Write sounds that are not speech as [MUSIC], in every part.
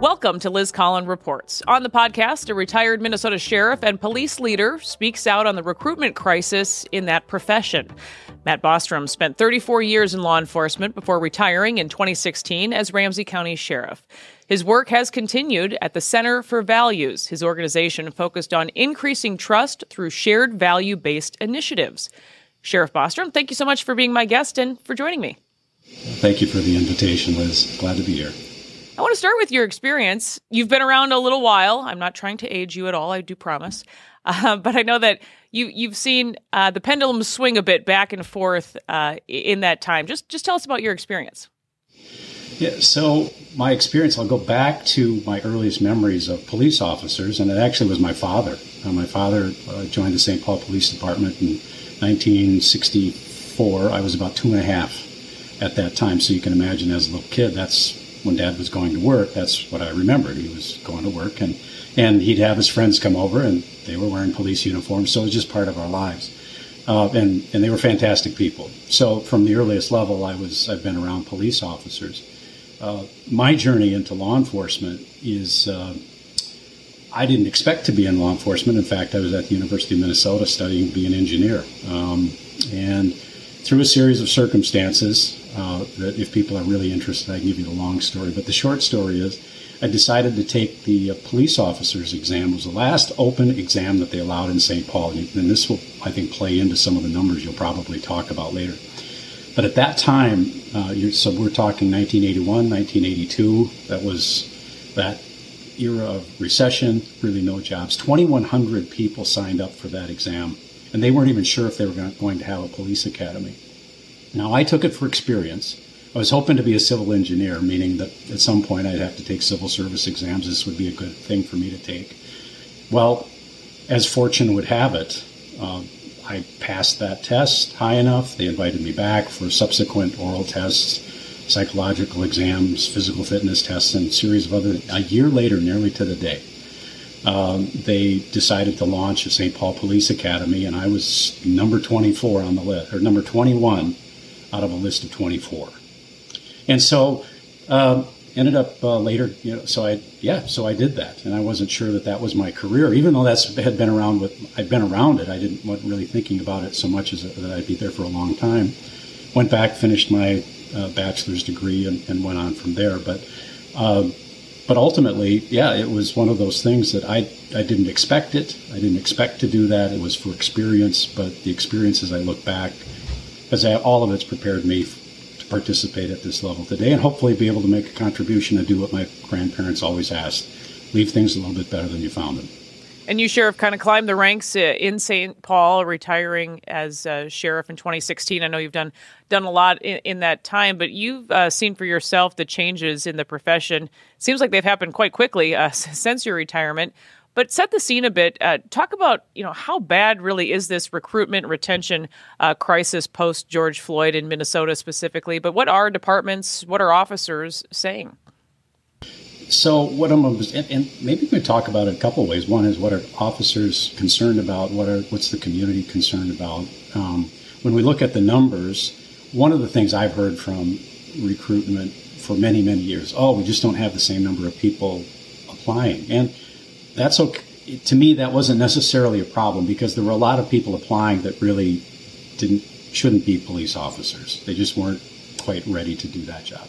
Welcome to Liz Collin Reports. On the podcast, a retired Minnesota sheriff and police leader speaks out on the recruitment crisis in that profession. Matt Bostrom spent 34 years in law enforcement before retiring in 2016 as Ramsey County Sheriff. His work has continued at the Center for Values. His organization focused on increasing trust through shared value based initiatives. Sheriff Bostrom, thank you so much for being my guest and for joining me. Thank you for the invitation, Liz. Glad to be here. I want to start with your experience. You've been around a little while. I'm not trying to age you at all, I do promise. [LAUGHS] Uh, but I know that you you've seen uh, the pendulum swing a bit back and forth uh, in that time. Just just tell us about your experience. Yeah, so my experience, I'll go back to my earliest memories of police officers, and it actually was my father. Uh, my father uh, joined the St. Paul Police Department in 1964. I was about two and a half at that time, so you can imagine as a little kid, that's when Dad was going to work, that's what I remembered. He was going to work, and and he'd have his friends come over, and they were wearing police uniforms, so it was just part of our lives. Uh, and and they were fantastic people. So from the earliest level, I was I've been around police officers. Uh, my journey into law enforcement is. Uh, I didn't expect to be in law enforcement. In fact, I was at the University of Minnesota studying to be an engineer. Um, and through a series of circumstances, uh, that if people are really interested, I can give you the long story. But the short story is I decided to take the uh, police officer's exam. It was the last open exam that they allowed in St. Paul. And, this will, I think, play into some of the numbers you'll probably talk about later. But at that time, uh, so we're talking 1981, 1982, that was that era of recession, really no jobs. 2,100 people signed up for that exam, and they weren't even sure if they were going to have a police academy. Now, I took it for experience. I was hoping to be a civil engineer, meaning that at some point I'd have to take civil service exams. This would be a good thing for me to take. Well, as fortune would have it, uh, I passed that test high enough. They invited me back for subsequent oral tests, psychological exams, physical fitness tests, and a series of other. A year later, nearly to the day, um, they decided to launch a St. Paul Police Academy, and I was number 24 on the list, or number 21 out of a list of 24. And so, uh, ended up uh, later, you know, so I, yeah, so I did that. And I wasn't sure that that was my career, even though that's had been around with, I'd been around it. I didn't, wasn't really thinking about it so much as that I'd be there for a long time. Went back, finished my uh, bachelor's degree and, and, went on from there. But, um, but ultimately, yeah, it was one of those things that I, I didn't expect it. I didn't expect to do that. It was for experience, but the experiences I look back, because all of it's prepared me to participate at this level today and hopefully be able to make a contribution and do what my grandparents always asked leave things a little bit better than you found them. And you, Sheriff, kind of climbed the ranks uh, in St. Paul, retiring as sheriff in 2016. I know you've done done a lot in, in that time, but you've uh, seen for yourself the changes in the profession. Seems like they've happened quite quickly uh, [LAUGHS] since your retirement. But set the scene a bit. Uh, talk about you know how bad really is this recruitment retention uh, crisis post George Floyd in Minnesota specifically. But what are departments, what are officers saying? So what I'm and, and maybe we can talk about it a couple ways. One is what are officers concerned about? What are what's the community concerned about? Um, when we look at the numbers, one of the things I've heard from recruitment for many many years, oh, we just don't have the same number of people applying, and that's okay. To me, that wasn't necessarily a problem because there were a lot of people applying that really didn't shouldn't be police officers. They just weren't quite ready to do that job.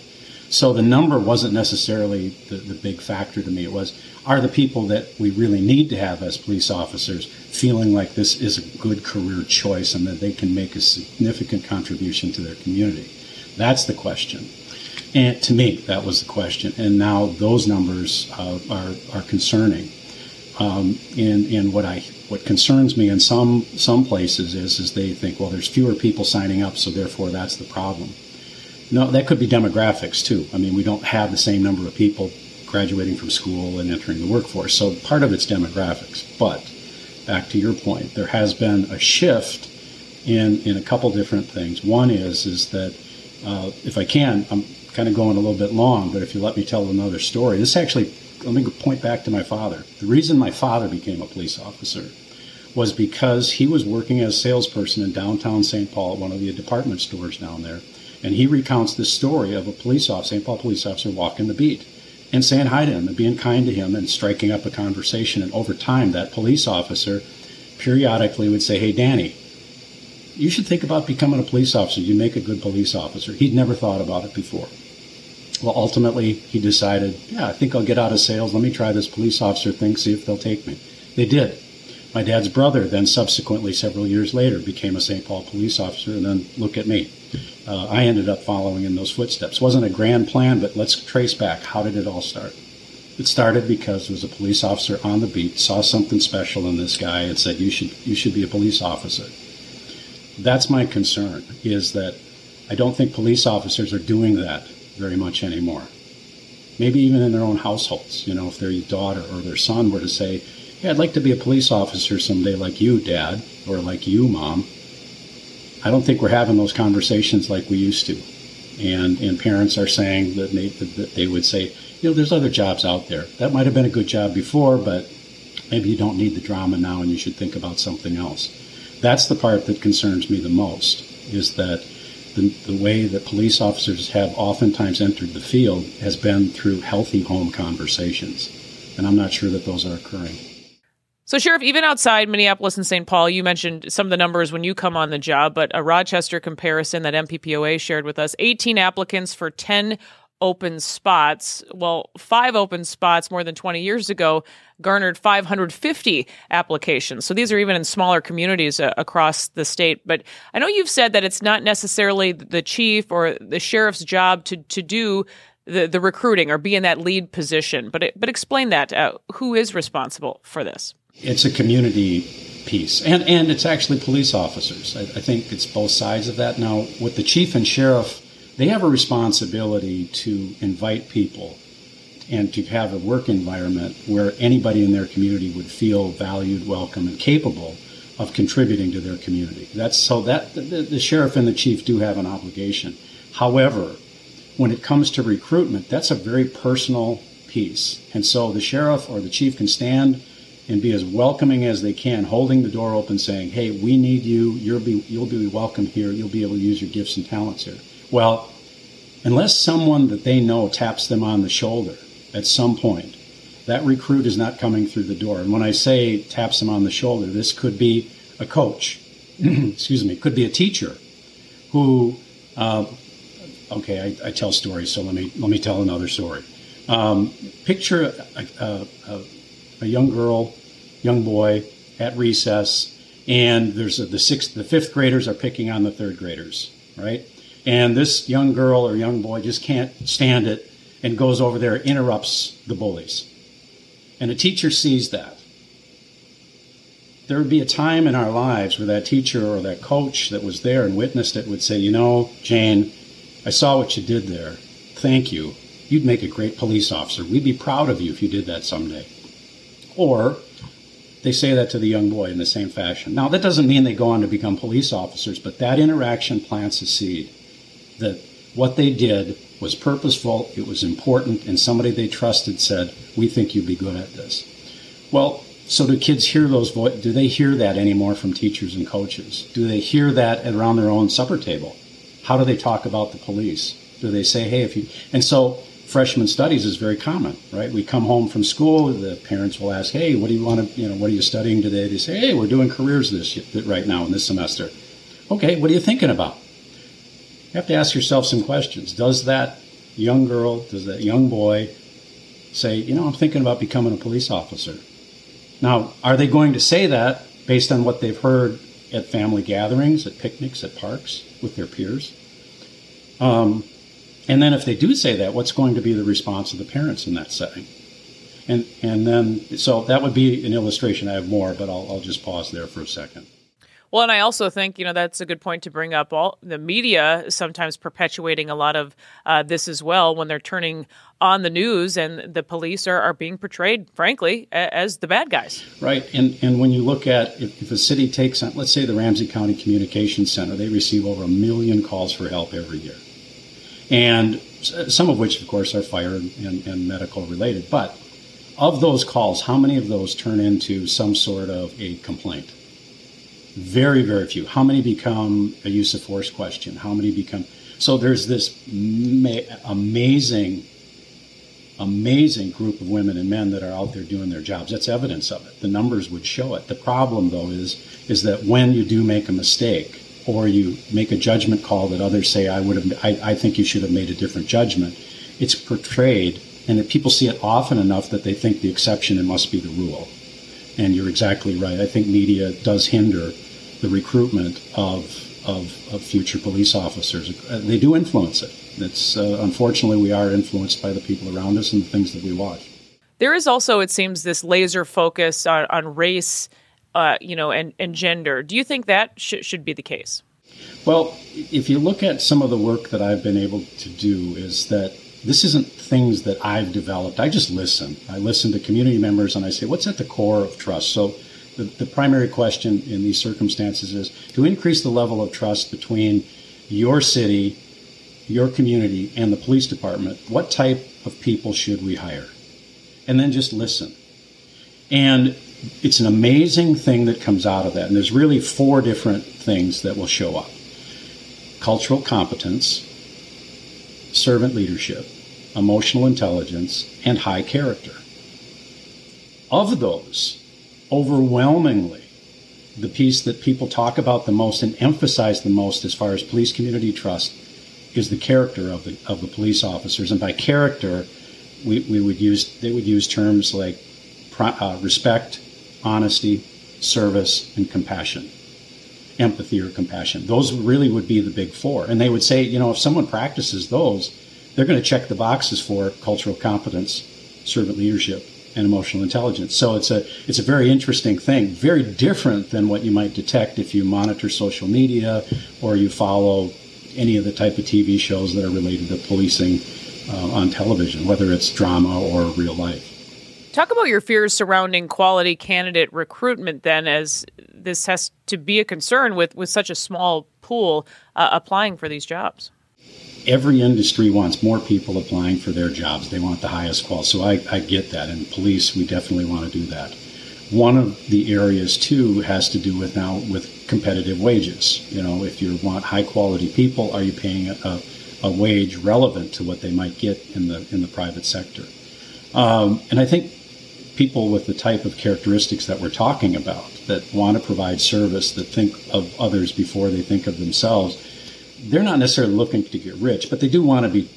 So the number wasn't necessarily the, the big factor to me. It was are the people that we really need to have as police officers feeling like this is a good career choice and that they can make a significant contribution to their community? That's the question. And to me, that was the question. And now those numbers uh, are, are concerning. Um, and and what I what concerns me in some some places is is they think well there's fewer people signing up so therefore that's the problem. No, that could be demographics too. I mean we don't have the same number of people graduating from school and entering the workforce. So part of it's demographics. But back to your point, there has been a shift in in a couple different things. One is is that uh, if I can, I'm kind of going a little bit long, but if you let me tell another story, this actually let me point back to my father. The reason my father became a police officer was because he was working as a salesperson in downtown St. Paul at one of the department stores down there. And he recounts this story of a police officer, St. Paul police officer, walking the beat. and saying hi to him and being kind to him and striking up a conversation. And over time, that police officer periodically would say, Hey, Danny, you should think about becoming a police officer. You make a good police officer. He'd never thought about it before. Well, ultimately, he decided, yeah, I think I'll get out of sales. Let me try this police officer thing, see if they'll take me. They did. My dad's brother then subsequently, several years later, became a St. Paul police officer, and then look at me. Uh, I ended up following in those footsteps. Wasn't a grand plan, but let's trace back. How did it all start? It started because there was a police officer on the beat, saw something special in this guy, and said, "You should, you should be a police officer." That's my concern. Is that I don't think police officers are doing that very much anymore. Maybe even in their own households. You know, if their daughter or their son were to say, Hey, I'd like to be a police officer someday like you, Dad, or like you, Mom. I don't think we're having those conversations like we used to. And, and parents are saying that they, that they would say, you know, there's other jobs out there. That might have been a good job before, but maybe you don't need the drama now and you should think about something else. That's the part that concerns me the most, is that the, the way that police officers have oftentimes entered the field has been through healthy home conversations. And I'm not sure that those are occurring. So, Sheriff, even outside Minneapolis and St. Paul, you mentioned some of the numbers when you come on the job, but a Rochester comparison that MPPOA shared with us 18 applicants for 10 open spots. Well, five open spots more than 20 years ago garnered 550 applications. So these are even in smaller communities uh, across the state. But I know you've said that it's not necessarily the chief or the sheriff's job to, to do the, the recruiting or be in that lead position. But, but explain that. Uh, who is responsible for this? It's a community piece. And, and it's actually police officers. I, I think it's both sides of that. Now, with the chief and sheriff, they have a responsibility to invite people and to have a work environment where anybody in their community would feel valued, welcome, and capable of contributing to their community. That's so that the, the, sheriff and the chief do have an obligation. However, when it comes to recruitment, that's a very personal piece. And so the sheriff or the chief can stand and be as welcoming as they can, holding the door open, saying, "Hey, we need you. You'll be you'll be welcome here. You'll be able to use your gifts and talents here." Well, unless someone that they know taps them on the shoulder at some point, that recruit is not coming through the door. And when I say taps them on the shoulder, this could be a coach, [CLEARS THROAT] excuse me, could be a teacher who, uh, okay, I, I, tell stories, so let me let me tell another story. Um, picture a, a, a, a, young girl, young boy at recess, and there's the sixth, the fifth graders are picking on the third graders, right? And this young girl or young boy just can't stand it and goes over there, interrupts the bullies. And a teacher sees that. There would be a time in our lives where that teacher or that coach that was there and witnessed it would say, You know, Jane, I saw what you did there. Thank you. You'd make a great police officer. We'd be proud of you if you did that someday. Or they say that to the young boy in the same fashion. Now, that doesn't mean they go on to become police officers, but that interaction plants a seed that what they did was purposeful, it was important, and somebody they trusted said, "We think you'd be good at this." Well, so do kids hear those voices? Do they hear that anymore from teachers and coaches? Do they hear that around their own supper table? How do they talk about the police? Do they say, "Hey, if you..." And so freshman studies is very common, right? We come home from school, the parents will ask, "Hey, what do you want to, you know, what are you studying today?" They say, "Hey, we're doing careers this right now in this semester." Okay, what are you thinking about? You have to ask yourself some questions. Does that young girl, does that young boy say, you know, I'm thinking about becoming a police officer? Now, are they going to say that based on what they've heard at family gatherings, at picnics, at parks with their peers? Um, and then if they do say that, what's going to be the response of the parents in that setting? And, and then, so that would be an illustration. I have more, but I'll, I'll just pause there for a second. Well, and I also think you know that's a good point to bring up. All the media sometimes perpetuating a lot of uh, this as well when they're turning on the news, and the police are, are being portrayed, frankly, as the bad guys. Right, and and when you look at if, if a city takes on, let's say the Ramsey County Communications Center, they receive over a million calls for help every year, and some of which, of course, are fire and, and medical related. But of those calls, how many of those turn into some sort of a complaint? Very, very few. How many become a use of force question? How many become. So there's this ma- amazing amazing group of women and men that are out there doing their jobs. That's evidence of it. The numbers would show it. The problem, though, is is that when you do make a mistake or you make a judgment call that others say, "I would have," I, I think you should have made a different judgment. It's portrayed, and people see it often enough that they think the exception must be the rule. And you're exactly right. I think media does hinder the recruitment of of, of future police officers. They do influence it. It's uh, unfortunately we are influenced by the people around us and the things that we watch. There is also, it seems, this laser focus on, on race, uh, you know, and, and gender. Do you think that sh- should be the case? Well, if you look at some of the work that I've been able to do, is that this isn't things that I've developed. I just listen. I listen to community members and I say, what's at the core of trust? So the, the primary question in these circumstances is to increase the level of trust between your city your community and the police department, what type of people should we hire? And then just listen. And it's an amazing thing that comes out of that. And there's really four different things that will show up cultural competence, servant leadership, emotional intelligence, and high character. Of those, overwhelmingly, the piece that people talk about the most and emphasize the most as far as police community trust is the character of the of the police officers, and by character, we, we would use they would use terms like uh, respect, honesty, service, and compassion, empathy or compassion. Those really would be the big four, and they would say, you know, if someone practices those, they're going to check the boxes for cultural competence, servant leadership, and emotional intelligence. So it's a it's a very interesting thing, very different than what you might detect if you monitor social media or you follow any of the type of TV shows that are related to policing uh, on television, whether it's drama or real life. Talk about your fears surrounding quality candidate recruitment, then, as this has to be a concern with, with such a small pool uh, applying for these jobs. Every industry wants more people applying for their jobs. They want the highest quality. So I, I get that. And police, we definitely want to do that. One of the areas, too, has to do with now with competitive wages. You know, if you want high quality people, are you paying a, a wage relevant to what they might get in the in the private sector? Um, and I think people with the type of characteristics that we're talking about, that want to provide service, that think of others before they think of themselves, they're not necessarily looking to get rich, but they do want to be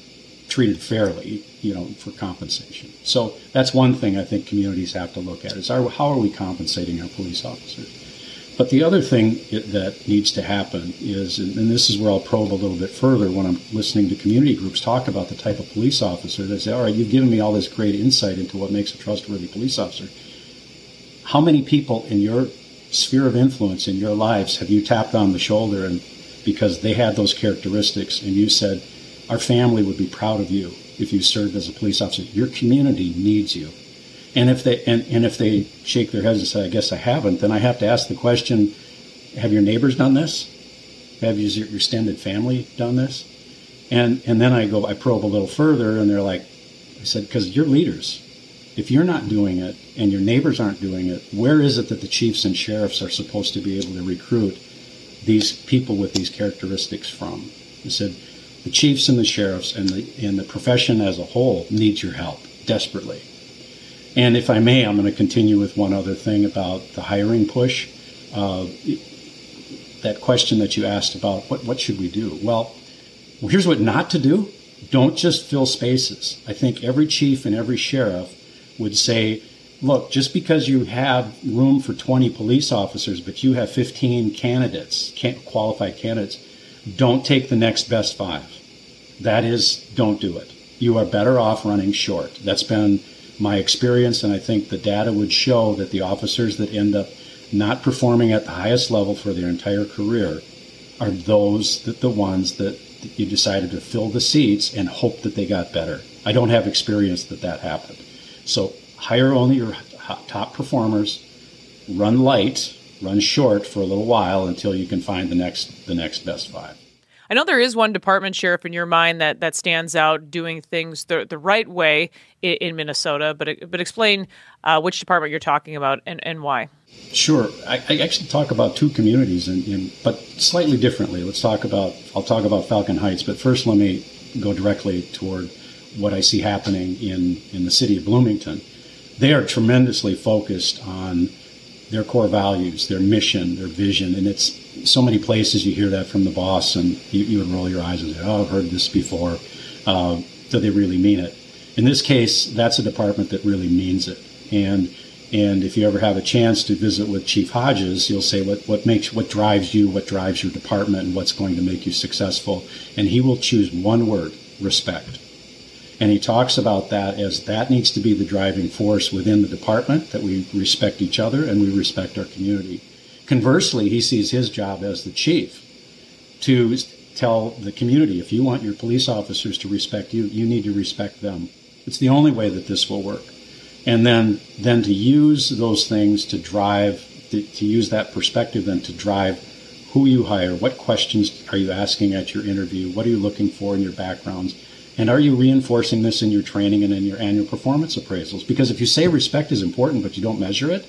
treated fairly, you know, for compensation. So that's one thing I think communities have to look at is our, how are we compensating our police officers? But the other thing that needs to happen is, and this is where I'll probe a little bit further when I'm listening to community groups talk about the type of police officer. They say, all right, you've given me all this great insight into what makes a trustworthy police officer. How many people in your sphere of influence in your lives have you tapped on the shoulder and because they had those characteristics and you said, our family would be proud of you if you served as a police officer. Your community needs you. And if they and, and if they shake their heads and say, "I guess I haven't," then I have to ask the question: Have your neighbors done this? Have your, your extended family done this? And and then I go, I probe a little further, and they're like, I said, because you're leaders. If you're not doing it and your neighbors aren't doing it, where is it that the chiefs and sheriffs are supposed to be able to recruit these people with these characteristics from? I said, the chiefs and the sheriffs and the and the profession as a whole needs your help desperately. And if I may, I'm going to continue with one other thing about the hiring push. Uh, that question that you asked about what, what should we do? Well, here's what not to do. Don't just fill spaces. I think every chief and every sheriff would say, look, just because you have room for 20 police officers, but you have 15 candidates, can't qualified candidates, don't take the next best five. That is, don't do it. You are better off running short. That's been my experience, and I think the data would show that the officers that end up not performing at the highest level for their entire career are those that the ones that you decided to fill the seats and hope that they got better. I don't have experience that that happened. So hire only your top performers, run light, run short for a little while until you can find the next the next best five. I know there is one department sheriff in your mind that, that stands out doing things the, the right way in, in Minnesota, but but explain uh, which department you're talking about and, and why. Sure, I, I actually talk about two communities, in, in, but slightly differently. Let's talk about I'll talk about Falcon Heights, but first let me go directly toward what I see happening in, in the city of Bloomington, they are tremendously focused on their core values, their mission, their vision, and it's so many places you hear that from the boss, and you, you would roll your eyes and say, "Oh, I've heard this before." Uh, do they really mean it? In this case, that's a department that really means it, and and if you ever have a chance to visit with Chief Hodges, you'll say what, what makes what drives you, what drives your department, and what's going to make you successful. And he will choose one word: respect. And he talks about that as that needs to be the driving force within the department, that we respect each other and we respect our community. Conversely, he sees his job as the chief to tell the community if you want your police officers to respect you, you need to respect them. It's the only way that this will work. And then, then to use those things to drive, to, to use that perspective, then to drive who you hire, what questions are you asking at your interview, what are you looking for in your backgrounds, and are you reinforcing this in your training and in your annual performance appraisals? Because if you say respect is important but you don't measure it,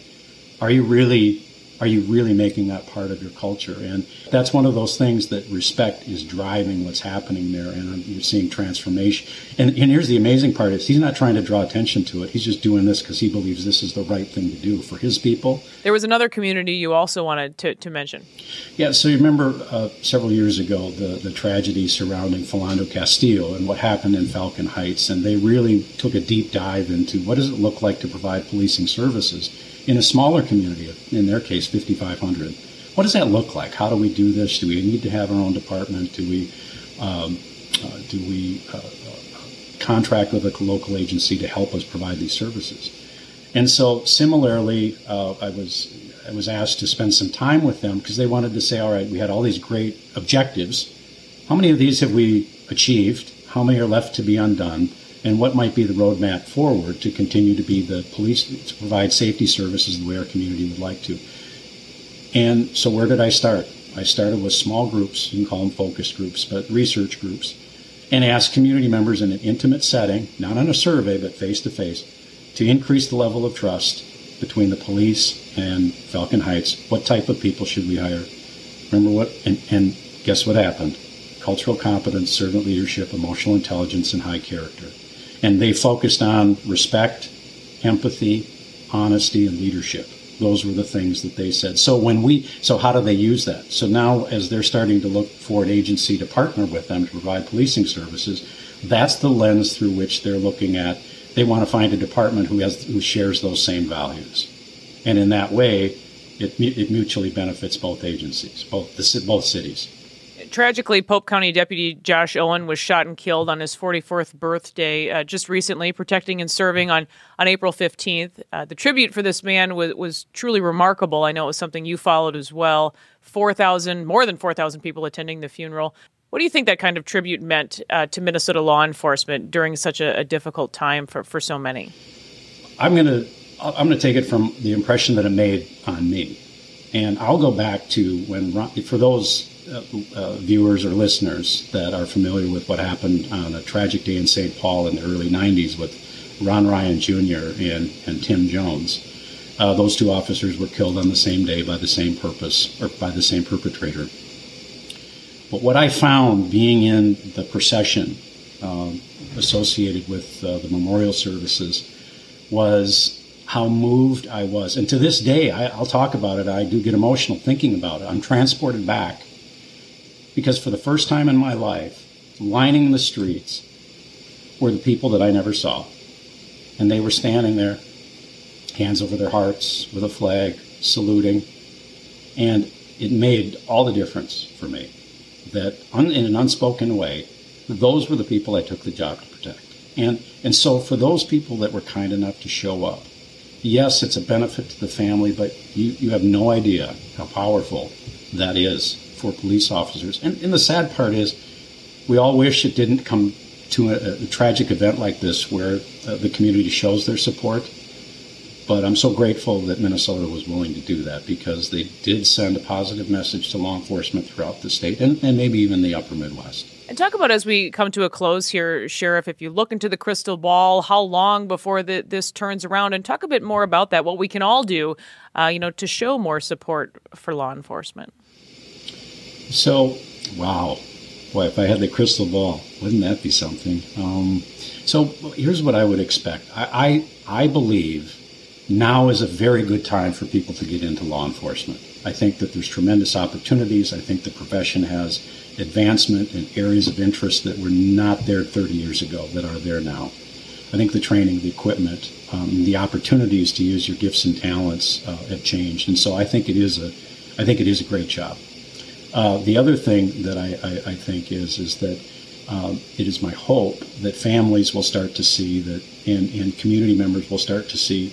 are you really are you really making that part of your culture? And that's one of those things that respect is driving what's happening there, and you're seeing transformation. And, and here's the amazing part: is he's not trying to draw attention to it. He's just doing this because he believes this is the right thing to do for his people. There was another community you also wanted to, to mention. Yeah, so you remember uh, several years ago the, the tragedy surrounding Philando Castillo and what happened in Falcon Heights, and they really took a deep dive into what does it look like to provide policing services in a smaller community, in their case, 5,500. What does that look like? How do we do this? Do we need to have our own department? Do we um, uh, do we uh, contract with a local agency to help us provide these services? And so, similarly, uh, I was I was asked to spend some time with them because they wanted to say, all right, we had all these great objectives. How many of these have we achieved? How many are left to be undone? And what might be the roadmap forward to continue to be the police to provide safety services the way our community would like to. And so, where did I start? I started with small groups, you can call them focus groups, but research groups, and asked community members in an intimate setting, not on a survey, but face to face, to increase the level of trust between the police and Falcon Heights. What type of people should we hire? Remember what? And, and guess what happened? Cultural competence, servant leadership, emotional intelligence, and high character. And they focused on respect, empathy, honesty, and leadership. Those were the things that they said. So when we, so how do they use that? So now, as they're starting to look for an agency to partner with them to provide policing services, that's the lens through which they're looking at. They want to find a department who has who shares those same values, and in that way, it, it mutually benefits both agencies, both the both cities tragically, Pope County Deputy Josh Owen was shot and killed on his 44th birthday uh, just recently, protecting and serving on, on April 15th. Uh, the tribute for this man was, was truly remarkable. I know it was something you followed as well. 4,000, more than 4,000 people attending the funeral. What do you think that kind of tribute meant uh, to Minnesota law enforcement during such a, a difficult time for, for so many? I'm going to I'm going to take it from the impression that it made on me. And I'll go back to when, for those uh, uh, viewers or listeners that are familiar with what happened on a tragic day in St. Paul in the early 90s with Ron Ryan Jr. and, and Tim Jones. Uh, those two officers were killed on the same day by the same purpose or by the same perpetrator. But what I found being in the procession um, associated with uh, the memorial services was how moved I was. And to this day, I, will talk about it. I do get emotional thinking about it. I'm transported back because for the first time in my life, lining the streets were the people that I never saw. And they were standing there, hands over their hearts, with a flag, saluting. And it made all the difference for me that, un, in an unspoken way, those were the people I took the job to protect. And, and so, for those people that were kind enough to show up, yes, it's a benefit to the family, but you, you have no idea how powerful that is for police officers. And, and the sad part is, we all wish it didn't come to a, a tragic event like this where uh, the community shows their support. But I'm so grateful that Minnesota was willing to do that because they did send a positive message to law enforcement throughout the state and, and maybe even the upper Midwest. And talk about as we come to a close here, Sheriff, if you look into the crystal ball, how long before the, this turns around? And talk a bit more about that, what we can all do, uh, you know, to show more support for law enforcement. So, wow. Boy, if I had the crystal ball, wouldn't that be something? Um, so here's what I would expect. I, I, I believe now is a very good time for people to get into law enforcement. I think that there's tremendous opportunities. I think the profession has advancement in areas of interest that were not there 30 years ago that are there now. I think the training, the equipment, um, the opportunities to use your gifts and talents uh, have changed, and so I think it is a, I think it is a great job. Uh, the other thing that I, I, I think is is that um, it is my hope that families will start to see that, and, and community members will start to see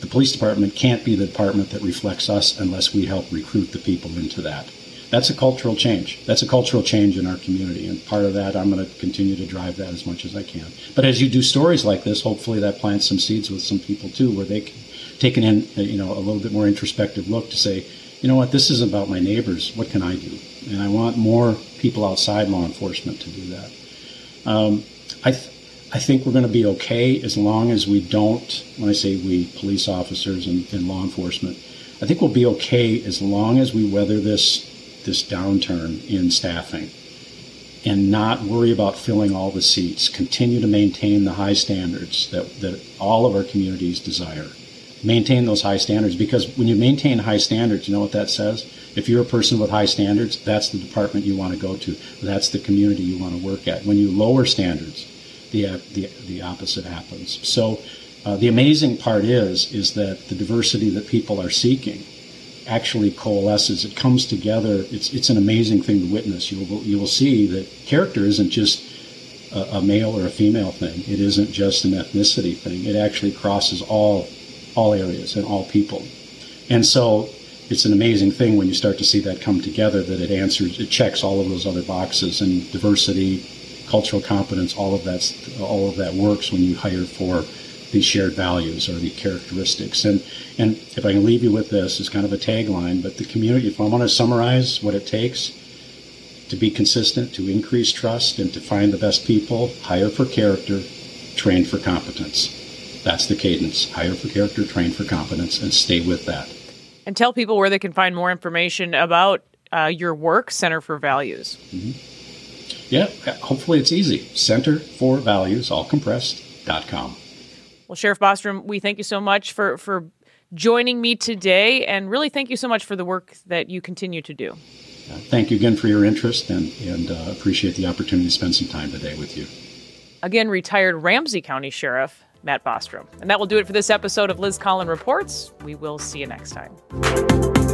the police department can't be the department that reflects us unless we help recruit the people into that. That's a cultural change. That's a cultural change in our community, and part of that, I'm going to continue to drive that as much as I can. But as you do stories like this, hopefully that plants some seeds with some people too, where they can take an you know, a little bit more introspective look to say, you know what, this is about my neighbors. What can I do? And I want more people outside law enforcement to do that. Um, I, th- I think we're going to be okay as long as we don't, when I say we, police officers and, and law enforcement, I think we'll be okay as long as we weather this this downturn in staffing and not worry about filling all the seats. Continue to maintain the high standards that, that all of our communities desire maintain those high standards because when you maintain high standards, you know what that says? If you're a person with high standards, that's the department you want to go to. That's the community you want to work at. When you lower standards, the, the, the opposite happens. So uh, the amazing part is, is that the diversity that people are seeking actually coalesces. It comes together. It's, it's an amazing thing to witness. You will, you will see that character isn't just a, a male or a female thing. It isn't just an ethnicity thing. It actually crosses all all areas and all people. And so it's an amazing thing when you start to see that come together that it answers, it checks all of those other boxes and diversity, cultural competence, all of that, all of that works when you hire for these shared values or the characteristics. And and if I can leave you with this, it's kind of a tagline, but the community. If I want to summarize what it takes to be consistent, to increase trust, and to find the best people, hire for character, train for competence. That's the cadence. Hire for character, train for competence, and stay with that. And tell people where they can find more information about uh, your work, Center for Values. Mm-hmm. Yeah, hopefully it's easy. Center for Values, all compressed.com. Well, Sheriff Bostrom, we thank you so much for, for joining me today, and really thank you so much for the work that you continue to do. Uh, thank you again for your interest and, and uh, appreciate the opportunity to spend some time today with you. Again, retired Ramsey County Sheriff Matt Bostrom. And that will do it for this episode of Liz Collin Reports. We will see you next time.